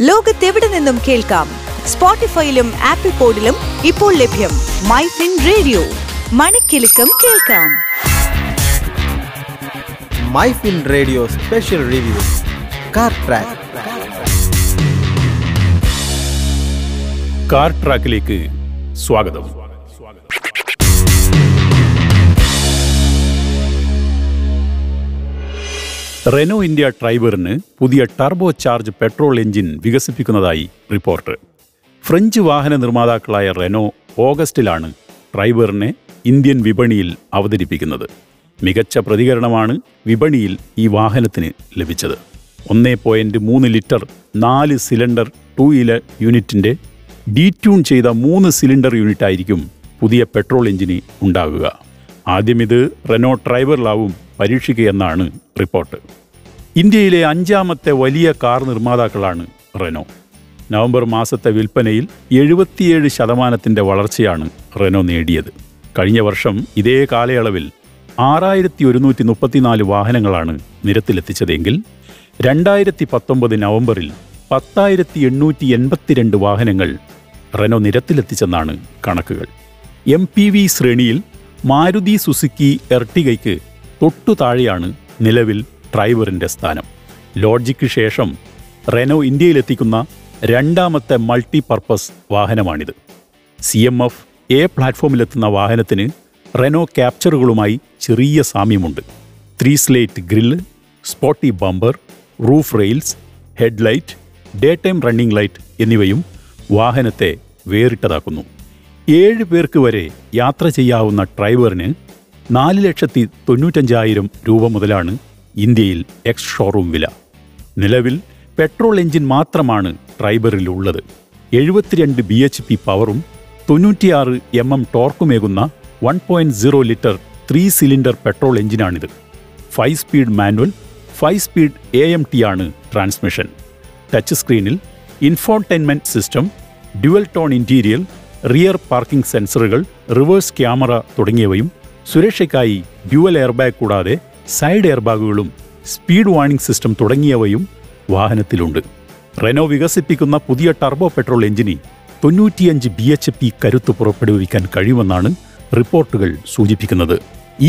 ലോകത്തെവിടെ നിന്നും കേൾക്കാം? സ്പോട്ടിഫൈയിലും ആപ്പിൾ പോഡിലും ഇപ്പോൾ ലഭ്യം മൈ ഫിൻ റേഡിയോ. മണിക്കെലക്കം കേൾക്കാം. My fin radio special review. Car track. Car ട്രാക്കിലേക്ക് സ്വാഗതം. റെനോ ഇന്ത്യ ട്രൈബറിന് പുതിയ ടർബോ ചാർജ് പെട്രോൾ എഞ്ചിൻ വികസിപ്പിക്കുന്നതായി റിപ്പോർട്ട്. ഫ്രഞ്ച് വാഹന നിർമ്മാതാക്കളായ റെനോ ഓഗസ്റ്റിലാണ് ട്രൈബറിനെ ഇന്ത്യൻ വിപണിയിൽ അവതരിപ്പിക്കുന്നത്. മികച്ച പ്രതികരണമാണ് വിപണിയിൽ ഈ വാഹനത്തിന് ലഭിച്ചത്. ഒന്നേ പോയിന്റ് മൂന്ന് ലിറ്റർ നാല് സിലിണ്ടർ ടു വീലർ യൂണിറ്റിന്റെ ഡീറ്റ്യൂൺ ചെയ്ത മൂന്ന് സിലിണ്ടർ യൂണിറ്റ് ആയിരിക്കും പുതിയ പെട്രോൾ എഞ്ചിന് ഉണ്ടാകുക. ആദ്യം ഇത് റെനോ ഡ്രൈവറിലാവും പരീക്ഷിക്കുകയെന്നാണ് റിപ്പോർട്ട്. ഇന്ത്യയിലെ അഞ്ചാമത്തെ വലിയ കാർ നിർമ്മാതാക്കളാണ് റെനോ. നവംബർ മാസത്തെ വിൽപ്പനയിൽ എഴുപത്തിയേഴ് ശതമാനത്തിന്റെ വളർച്ചയാണ് റെനോ നേടിയത്. കഴിഞ്ഞ വർഷം ഇതേ കാലയളവിൽ ആറായിരത്തി ഒരുന്നൂറ്റി മുപ്പത്തിനാല് വാഹനങ്ങളാണ് നിരത്തിലെത്തിച്ചതെങ്കിൽ രണ്ടായിരത്തി പത്തൊമ്പത് നവംബറിൽ പത്തായിരത്തി എണ്ണൂറ്റി എൺപത്തിരണ്ട് വാഹനങ്ങൾ റെനോ നിരത്തിലെത്തിച്ചെന്നാണ് കണക്കുകൾ. എം പി വി ശ്രേണിയിൽ മാരുതി സുസുക്കി എർട്ടിഗയ്ക്ക് തൊട്ടു താഴെയാണ് നിലവിൽ ഡ്രൈവറിന്റെ സ്ഥാനം. ലോഡ്ജിക്ക് ശേഷം റെനോ ഇന്ത്യയിലെത്തിക്കുന്ന രണ്ടാമത്തെ മൾട്ടി പർപ്പസ് വാഹനമാണിത്. സി എം എഫ് എ പ്ലാറ്റ്ഫോമിലെത്തുന്ന വാഹനത്തിന് റെനോ ക്യാപ്ചറുകളുമായി ചെറിയ സാമ്യമുണ്ട്. Three slate grille sporty bumper roof rails headlight day time running light എന്നിവയും വാഹനത്തെ വേറിട്ടതാക്കുന്നു. ഏഴ് പേർക്ക് വരെ യാത്ര ചെയ്യാവുന്ന ഡ്രൈവറിന് നാല് ലക്ഷത്തി തൊണ്ണൂറ്റഞ്ചായിരം രൂപ മുതലാണ് ഇന്ത്യയിൽ എക്സ് ഷോറൂം വില. നിലവിൽ പെട്രോൾ എഞ്ചിൻ മാത്രമാണ് ട്രൈബറിൽ ഉള്ളത് എഴുപത്തിരണ്ട് ബി എച്ച് പി പവറും തൊണ്ണൂറ്റിയാറ് M M ടോർക്കുമേകുന്ന one point zero litre three cylinder petrol എഞ്ചിനാണിത് five speed manual five speed A M T ആണ് ട്രാൻസ്മിഷൻ ടച്ച് സ്ക്രീനിൽ infotainment system dual tone interior rear parking സെൻസറുകൾ reverse camera തുടങ്ങിയവയും സുരക്ഷയ്ക്കായി dual airbag കൂടാതെ side എയർബാഗുകളും speed warning system തുടങ്ങിയവയും വാഹനത്തിലുണ്ട്. Renault വികസിപ്പിക്കുന്ന പുതിയ ടർബോ പെട്രോൾ എഞ്ചിന് തൊണ്ണൂറ്റിയഞ്ച് ബി എച്ച് പി കരുത്ത് പുറപ്പെടുവിക്കാൻ കഴിയുമെന്നാണ് റിപ്പോർട്ടുകൾ സൂചിപ്പിക്കുന്നത്.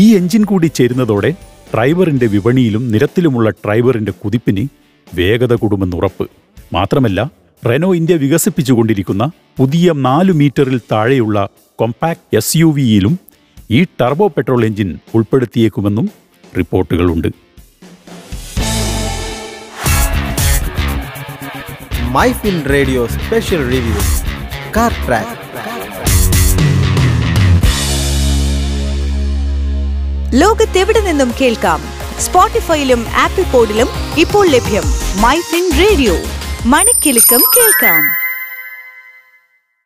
ഈ എഞ്ചിൻ കൂടി ചേരുന്നതോടെ ഡ്രൈവറിന്റെ വിപണിയിലും നിരത്തിലുമുള്ള ഡ്രൈവറിന്റെ കുതിപ്പിന് വേഗത കൂടുമെന്നുറപ്പ് മാത്രമല്ല റെനോ ഇന്ത്യ വികസിപ്പിച്ചുകൊണ്ടിരിക്കുന്ന പുതിയ നാലു മീറ്ററിൽ താഴെയുള്ള കോമ്പാക്ട് എസ് യു വിയിലും ഈ ടർബോ പെട്രോൾ എഞ്ചിൻ ഉൾപ്പെടുത്തിയേക്കുമെന്നും റിപ്പോർട്ടുകളുണ്ട്. Radio special review. Car track. ലോകത്തെവിടെ നിന്നും കേൾക്കാം? സ്പോട്ടിഫൈയിലും ആപ്പിൾ പോഡിലും ഇപ്പോൾ ലഭ്യം മൈ ഫിൻ റേഡിയോ. മണിക്കെലക്കം കേൾക്കാം.